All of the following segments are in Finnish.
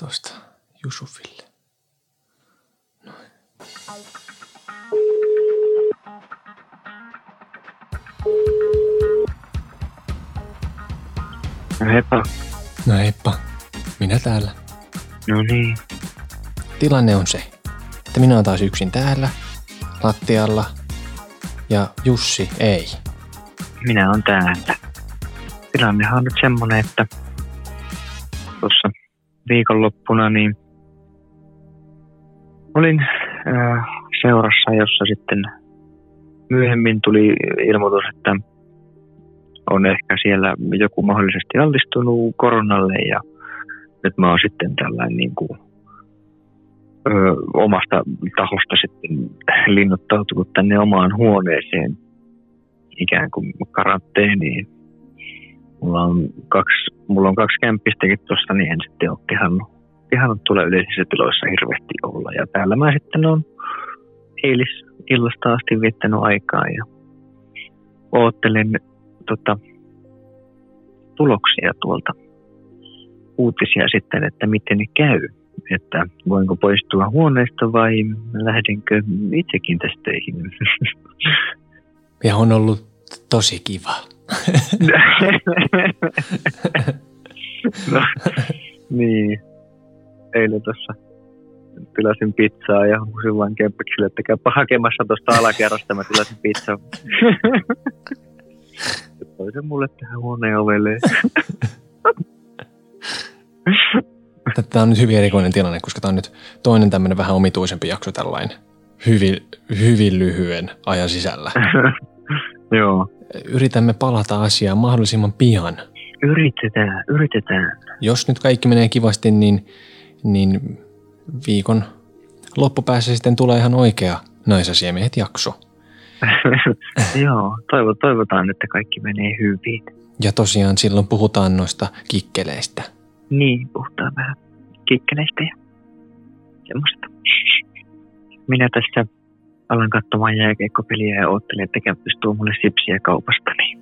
tosta Jusufille. Noin. No heippa. No heippa, minä täällä. No niin. Tilanne on se, että minä olen taas yksin täällä, lattialla, ja Jussi ei. Minä on täällä. Tilannehan on nyt semmonen, että tuossa viikonloppuna niin olin äh, seurassa, jossa sitten myöhemmin tuli ilmoitus, että on ehkä siellä joku mahdollisesti altistunut koronalle ja nyt mä oon sitten tällainen niin kuin, ö, omasta tahosta sitten linnoittautunut tänne omaan huoneeseen ikään kuin karanteeniin. Mulla on kaksi, mulla on kaksi kämppistäkin tuossa, niin en sitten ole kehannut, kehannut tulla yleisissä tiloissa hirveästi olla. Ja täällä mä sitten on eilis illasta asti viettänyt aikaa ja oottelen tota, tuloksia tuolta uutisia sitten, että miten ne käy. Että voinko poistua huoneesta vai lähdenkö itsekin töihin. Ja on ollut tosi kiva. No, niin. Eilen tuossa tilasin pizzaa ja huusin vain kempiksille, että käypä hakemassa tuosta alakerrasta, mä tilasin pizzaa. Toi se mulle tähän huoneen ovelle. Tämä on nyt hyvin erikoinen tilanne, koska tämä on nyt toinen tämmöinen vähän omituisempi jakso tällainen hyvin, hyvin lyhyen ajan sisällä. Joo. Yritämme palata asiaan mahdollisimman pian. Yritetään, yritetään. Jos nyt kaikki menee kivasti, niin, niin viikon loppupäässä sitten tulee ihan oikea naisasiamiehet jakso. Joo, toivo, toivotaan, että kaikki menee hyvin. Ja tosiaan silloin puhutaan noista kikkeleistä. Niin, puhutaan vähän kikkeleistä ja semmoista. Minä tässä alan katsomaan jääkeikkopeliä ja oottelin, että käyttäisi tuo mulle sipsiä kaupasta. Niin.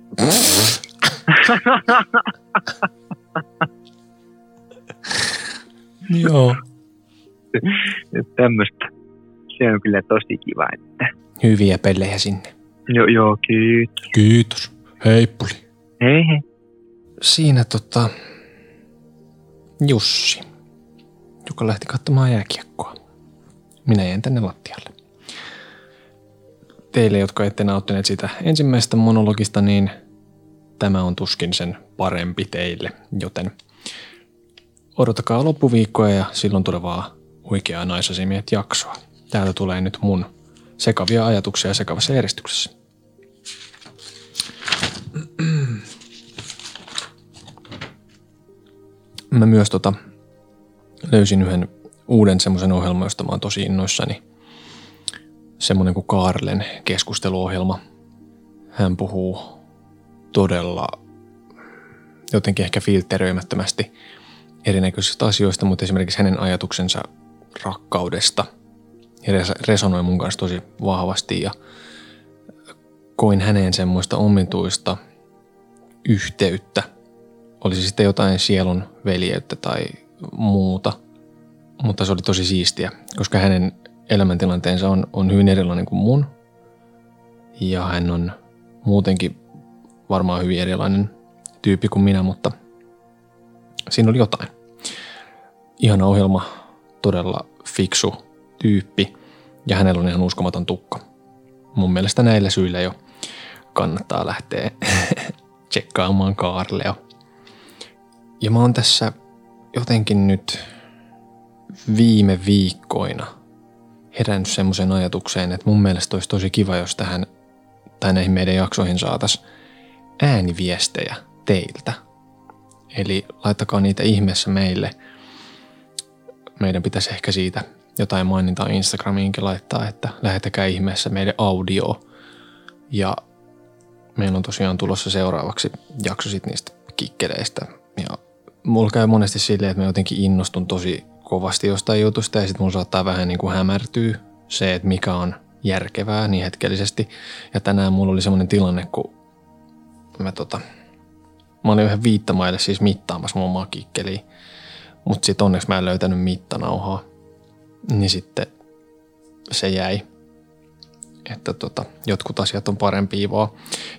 Joo. Tämmöistä. Se on kyllä tosi kiva, että... Hyviä pelejä sinne. Joo, joo, kiitos. Kiitos. Heippuli. Hei hei. Siinä tota Jussi, joka lähti katsomaan jääkiekkoa. Minä jäin tänne lattialle. Teille, jotka ette nauttineet sitä ensimmäisestä monologista, niin tämä on tuskin sen parempi teille, joten odotakaa loppuviikkoa ja silloin tulevaa oikeaa naisasimiehet jaksoa. Täältä tulee nyt mun sekavia ajatuksia sekavassa järjestyksessä. Mä myös tota, löysin yhden uuden semmoisen ohjelman, josta mä oon tosi innoissani. Semmoinen kuin Kaarlen keskusteluohjelma. Hän puhuu todella jotenkin ehkä filteröimättömästi erinäköisistä asioista, mutta esimerkiksi hänen ajatuksensa rakkaudesta resonoi mun kanssa tosi vahvasti ja koin häneen semmoista omituista yhteyttä. Olisi sitten jotain sielun veljeyttä tai muuta, mutta se oli tosi siistiä, koska hänen elämäntilanteensa on, on hyvin erilainen kuin mun. Ja hän on muutenkin varmaan hyvin erilainen tyyppi kuin minä, mutta siinä oli jotain. Ihana ohjelma, todella fiksu tyyppi ja hänellä on ihan uskomaton tukka. Mun mielestä näillä syillä jo kannattaa lähteä tsekkaamaan Kaarleo. Ja mä oon tässä jotenkin nyt viime viikkoina herännyt semmoisen ajatukseen, että mun mielestä olisi tosi kiva, jos tähän tai näihin meidän jaksoihin saatas ääniviestejä teiltä. Eli laittakaa niitä ihmeessä meille. Meidän pitäisi ehkä siitä jotain mainintaa Instagramiinkin laittaa, että lähetäkää ihmeessä meidän audio. Ja meillä on tosiaan tulossa seuraavaksi jakso sit niistä kikkeleistä. Ja mulla käy monesti silleen, että mä jotenkin innostun tosi kovasti jostain jutusta ja sitten mun saattaa vähän niin kuin hämärtyä se, että mikä on järkevää niin hetkellisesti. Ja tänään mulla oli semmoinen tilanne, kun mä tota, mä olin yhden viittamaille siis mittaamassa mun omaa kikkeliä. Mutta sitten onneksi mä en löytänyt mittanauhaa. Niin sitten se jäi. Että tota, jotkut asiat on parempi vaan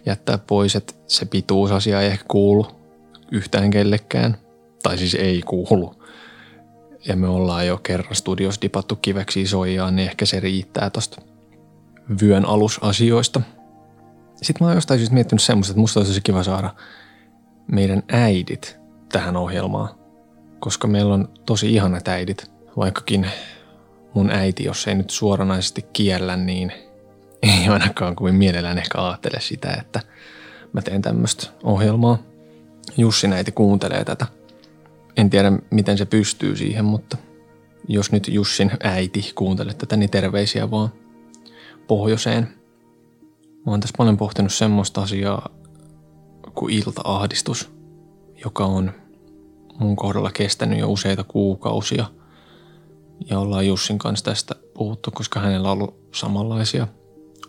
jättää pois, että se pituusasia ei ehkä kuulu yhtään kellekään. Tai siis ei kuulu. Ja me ollaan jo kerran studios dipattu kiveksi soijaan, niin ehkä se riittää tosta vyön alusasioista. Sitten mä oon jostain syystä miettinyt semmoista, että musta olisi kiva saada meidän äidit tähän ohjelmaan. Koska meillä on tosi ihanat äidit, vaikkakin mun äiti, jos ei nyt suoranaisesti kiellä, niin ei ainakaan kuin mielellään ehkä ajattele sitä, että mä teen tämmöistä ohjelmaa. Jussi äiti kuuntelee tätä. En tiedä, miten se pystyy siihen, mutta jos nyt Jussin äiti kuuntelee tätä, niin terveisiä vaan pohjoiseen. Mä oon tässä paljon pohtinut semmoista asiaa kuin iltaahdistus, joka on mun kohdalla kestänyt jo useita kuukausia. Ja ollaan Jussin kanssa tästä puhuttu, koska hänellä on ollut samanlaisia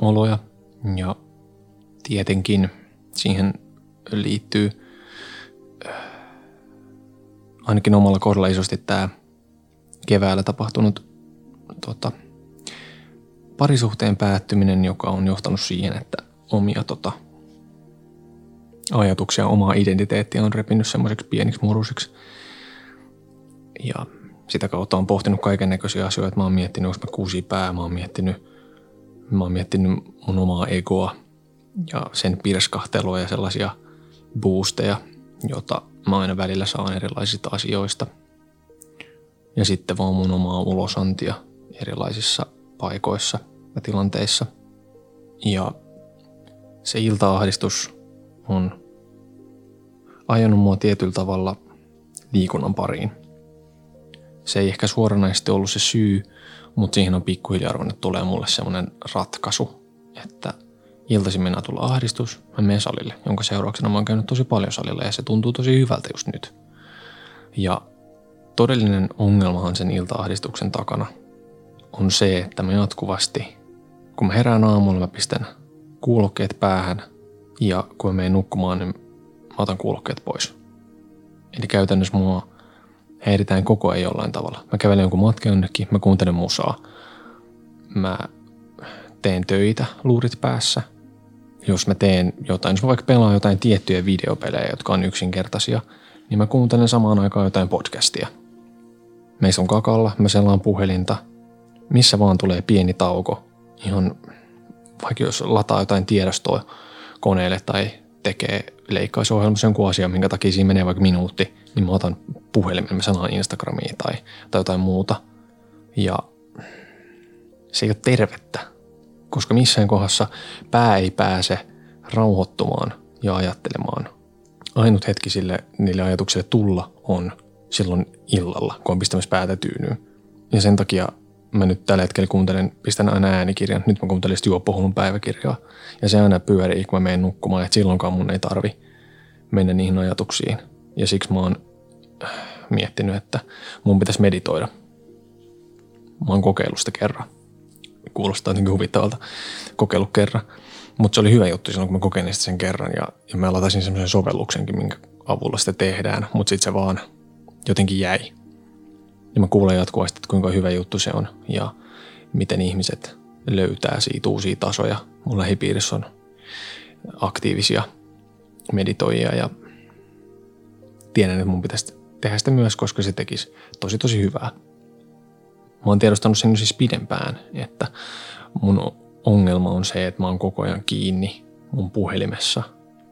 oloja. Ja tietenkin siihen liittyy ainakin omalla kohdalla isosti tämä keväällä tapahtunut tota, parisuhteen päättyminen, joka on johtanut siihen, että omia tota, ajatuksia, omaa identiteettiä on repinyt semmoiseksi pieniksi murusiksi. Ja sitä kautta on pohtinut kaiken näköisiä asioita. Mä oon miettinyt, onko mä kuusi pää, mä oon miettinyt, mä oon miettinyt mun omaa egoa ja sen pirskahtelua ja sellaisia boosteja, jota mä aina välillä saan erilaisista asioista. Ja sitten vaan mun omaa ulosantia erilaisissa paikoissa ja tilanteissa. Ja se iltaahdistus on ajanut mua tietyllä tavalla liikunnan pariin. Se ei ehkä suoranaisesti ollut se syy, mutta siihen on pikkuhiljaa ruvennut tulee mulle semmoinen ratkaisu, että iltaisin minä tulla ahdistus, mä menen salille, jonka seurauksena mä oon käynyt tosi paljon salilla ja se tuntuu tosi hyvältä just nyt. Ja todellinen ongelmahan sen iltaahdistuksen takana on se, että mä jatkuvasti, kun mä herään aamulla, mä pistän kuulokkeet päähän ja kun mä menen nukkumaan, niin mä otan kuulokkeet pois. Eli käytännössä mua häiritään koko ajan jollain tavalla. Mä kävelen jonkun matkan jonnekin, mä kuuntelen musaa. Mä teen töitä luurit päässä. Jos mä teen jotain, jos mä vaikka pelaan jotain tiettyjä videopelejä, jotka on yksinkertaisia, niin mä kuuntelen samaan aikaan jotain podcastia. Meissä on kakalla, mä selaan puhelinta. Missä vaan tulee pieni tauko. Ihan vaikka jos lataa jotain tiedostoa koneelle tai tekee leikkausohjelmassa jonkun asian, minkä takia siinä menee vaikka minuutti, niin mä otan puhelimen, mä sanon Instagramiin tai, tai jotain muuta. Ja se ei ole tervettä, koska missään kohdassa pää ei pääse rauhoittumaan ja ajattelemaan. Ainut hetki sille niille ajatuksille tulla on silloin illalla, kun on pistämässä päätä tyynyyn. Ja sen takia mä nyt tällä hetkellä kuuntelen, pistän aina äänikirjan. Nyt mä kuuntelen juoppohulun päiväkirjaa. Ja se aina pyörii, kun mä menen nukkumaan, että silloinkaan mun ei tarvi mennä niihin ajatuksiin. Ja siksi mä oon äh, miettinyt, että mun pitäisi meditoida. Mä oon kokeillut sitä kerran. Kuulostaa jotenkin huvittavalta. Kokeillut kerran. Mutta se oli hyvä juttu silloin, kun mä kokeilin sitä sen kerran. Ja, ja mä lataisin semmoisen sovelluksenkin, minkä avulla sitä tehdään. Mutta sitten se vaan jotenkin jäi niin mä kuulen jatkuvasti, että kuinka hyvä juttu se on ja miten ihmiset löytää siitä uusia tasoja. Mun lähipiirissä on aktiivisia meditoijia ja tiedän, että mun pitäisi tehdä sitä myös, koska se tekisi tosi tosi hyvää. Mä oon tiedostanut sen siis pidempään, että mun ongelma on se, että mä oon koko ajan kiinni mun puhelimessa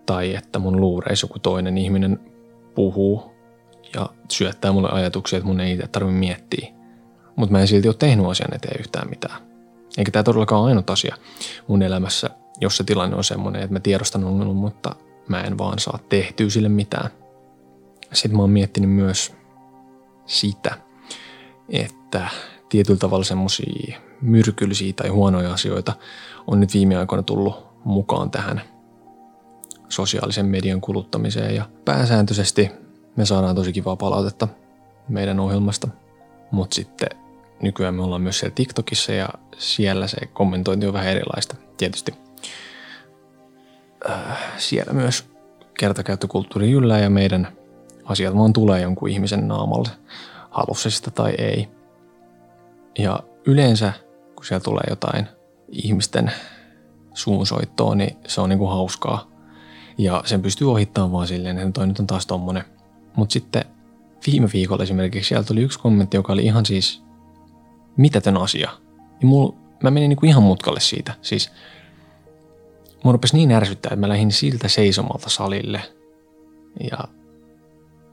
tai että mun luureissa joku toinen ihminen puhuu ja syöttää mulle ajatuksia, että mun ei itse tarvitse miettiä. Mutta mä en silti ole tehnyt asian eteen yhtään mitään. Eikä tämä todellakaan ole ainut asia mun elämässä, jos se tilanne on semmoinen, että mä tiedostan ongelman, mutta mä en vaan saa tehtyä sille mitään. Sitten mä oon miettinyt myös sitä, että tietyllä tavalla semmoisia myrkyllisiä tai huonoja asioita on nyt viime aikoina tullut mukaan tähän sosiaalisen median kuluttamiseen ja pääsääntöisesti me saadaan tosi kivaa palautetta meidän ohjelmasta, mutta sitten nykyään me ollaan myös siellä TikTokissa ja siellä se kommentointi on vähän erilaista. Tietysti äh, siellä myös kertakäyttökulttuuri yllää ja meidän asiat vaan tulee jonkun ihmisen naamalle. halusi sitä tai ei. Ja yleensä, kun siellä tulee jotain ihmisten suunsoittoa, niin se on niinku hauskaa. Ja sen pystyy ohittamaan vaan silleen, että toi nyt on taas tommonen. Mutta sitten viime viikolla esimerkiksi sieltä tuli yksi kommentti, joka oli ihan siis mitätön asia. Ja mul, mä menin niinku ihan mutkalle siitä. Siis mun rupesi niin ärsyttää, että mä lähdin siltä seisomalta salille. Ja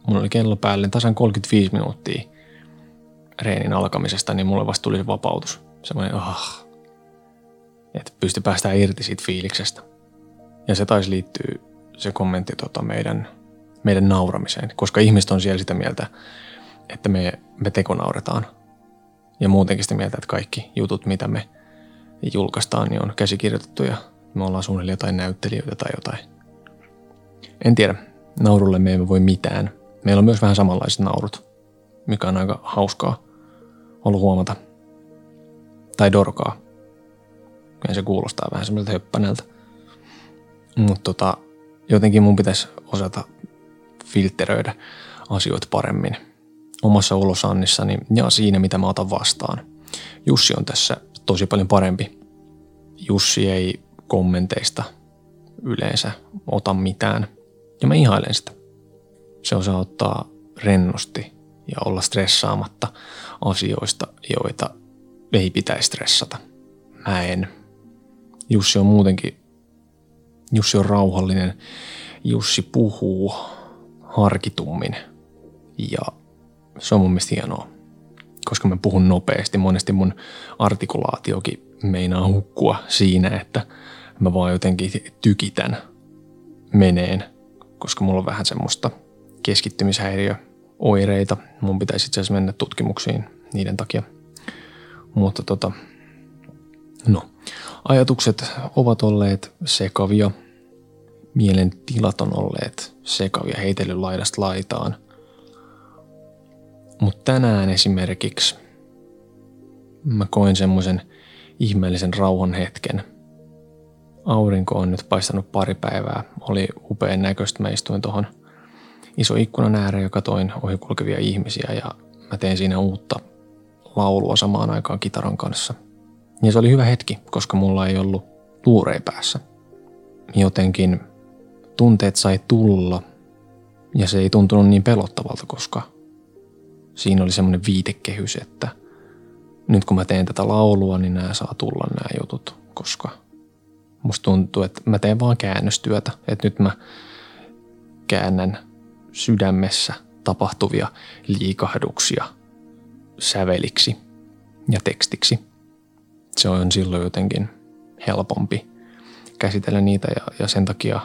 mulla oli kello päälle tasan 35 minuuttia reenin alkamisesta, niin mulle vasta tuli se vapautus. Semmoinen, ah, että pysty päästään irti siitä fiiliksestä. Ja se taisi liittyä se kommentti tota meidän, meidän nauramiseen, koska ihmiset on siellä sitä mieltä, että me, me tekonauretaan. Ja muutenkin sitä mieltä, että kaikki jutut, mitä me julkaistaan, niin on käsikirjoitettu ja me ollaan suunnilleen jotain näyttelijöitä tai jotain. En tiedä, naurulle me emme voi mitään. Meillä on myös vähän samanlaiset naurut, mikä on aika hauskaa ollut huomata. Tai dorkaa. Ja se kuulostaa vähän semmoiselta höppäneltä. Mutta tota, jotenkin mun pitäisi osata filtteröidä asioita paremmin omassa ulosannissani ja siinä, mitä mä otan vastaan. Jussi on tässä tosi paljon parempi. Jussi ei kommenteista yleensä ota mitään. Ja mä ihailen sitä. Se osaa ottaa rennosti ja olla stressaamatta asioista, joita ei pitäisi stressata. Mä en. Jussi on muutenkin, Jussi on rauhallinen. Jussi puhuu harkitummin ja se on mun mielestä hienoa. Koska mä puhun nopeasti, monesti mun artikulaatiokin meinaa hukkua siinä, että mä vaan jotenkin tykitän meneen, koska mulla on vähän semmoista keskittymishäiriö oireita. Mun pitäisi itse asiassa mennä tutkimuksiin niiden takia. Mutta tota, no, ajatukset ovat olleet sekavia. Mielen tilat on olleet sekavia, heitellyt laidasta laitaan. Mutta tänään esimerkiksi mä koin semmoisen ihmeellisen rauhan hetken. Aurinko on nyt paistanut pari päivää. Oli upean näköistä. Mä istuin tuohon iso ikkunan ääreen ja katoin ohikulkevia ihmisiä ja mä tein siinä uutta laulua samaan aikaan kitaran kanssa. Ja se oli hyvä hetki, koska mulla ei ollut luurei päässä. Jotenkin tunteet sai tulla ja se ei tuntunut niin pelottavalta, koska siinä oli semmoinen viitekehys, että nyt kun mä teen tätä laulua, niin nämä saa tulla nämä jutut, koska musta tuntuu, että mä teen vaan käännöstyötä, että nyt mä käännän sydämessä tapahtuvia liikahduksia säveliksi ja tekstiksi. Se on silloin jotenkin helpompi käsitellä niitä ja, ja sen takia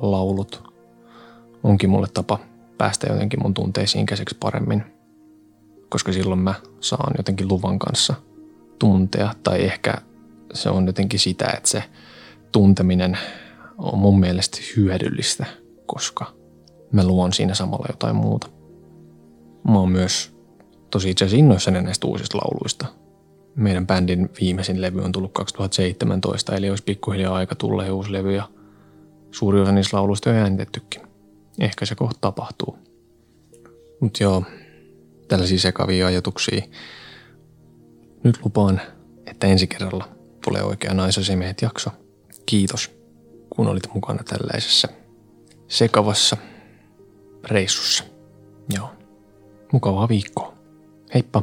laulut onkin mulle tapa päästä jotenkin mun tunteisiin käsiksi paremmin, koska silloin mä saan jotenkin luvan kanssa tuntea tai ehkä se on jotenkin sitä, että se tunteminen on mun mielestä hyödyllistä, koska mä luon siinä samalla jotain muuta. Mä oon myös tosi itse asiassa innoissani näistä uusista lauluista. Meidän bändin viimeisin levy on tullut 2017, eli olisi pikkuhiljaa aika tulla uusi levy ja suuri osa niistä lauluista on äänitettykin. Ehkä se kohta tapahtuu. Mutta joo, tällaisia sekavia ajatuksia. Nyt lupaan, että ensi kerralla tulee oikea naisasemiehet jakso. Kiitos, kun olit mukana tällaisessa sekavassa reissussa. Joo. Mukavaa viikkoa. Heippa!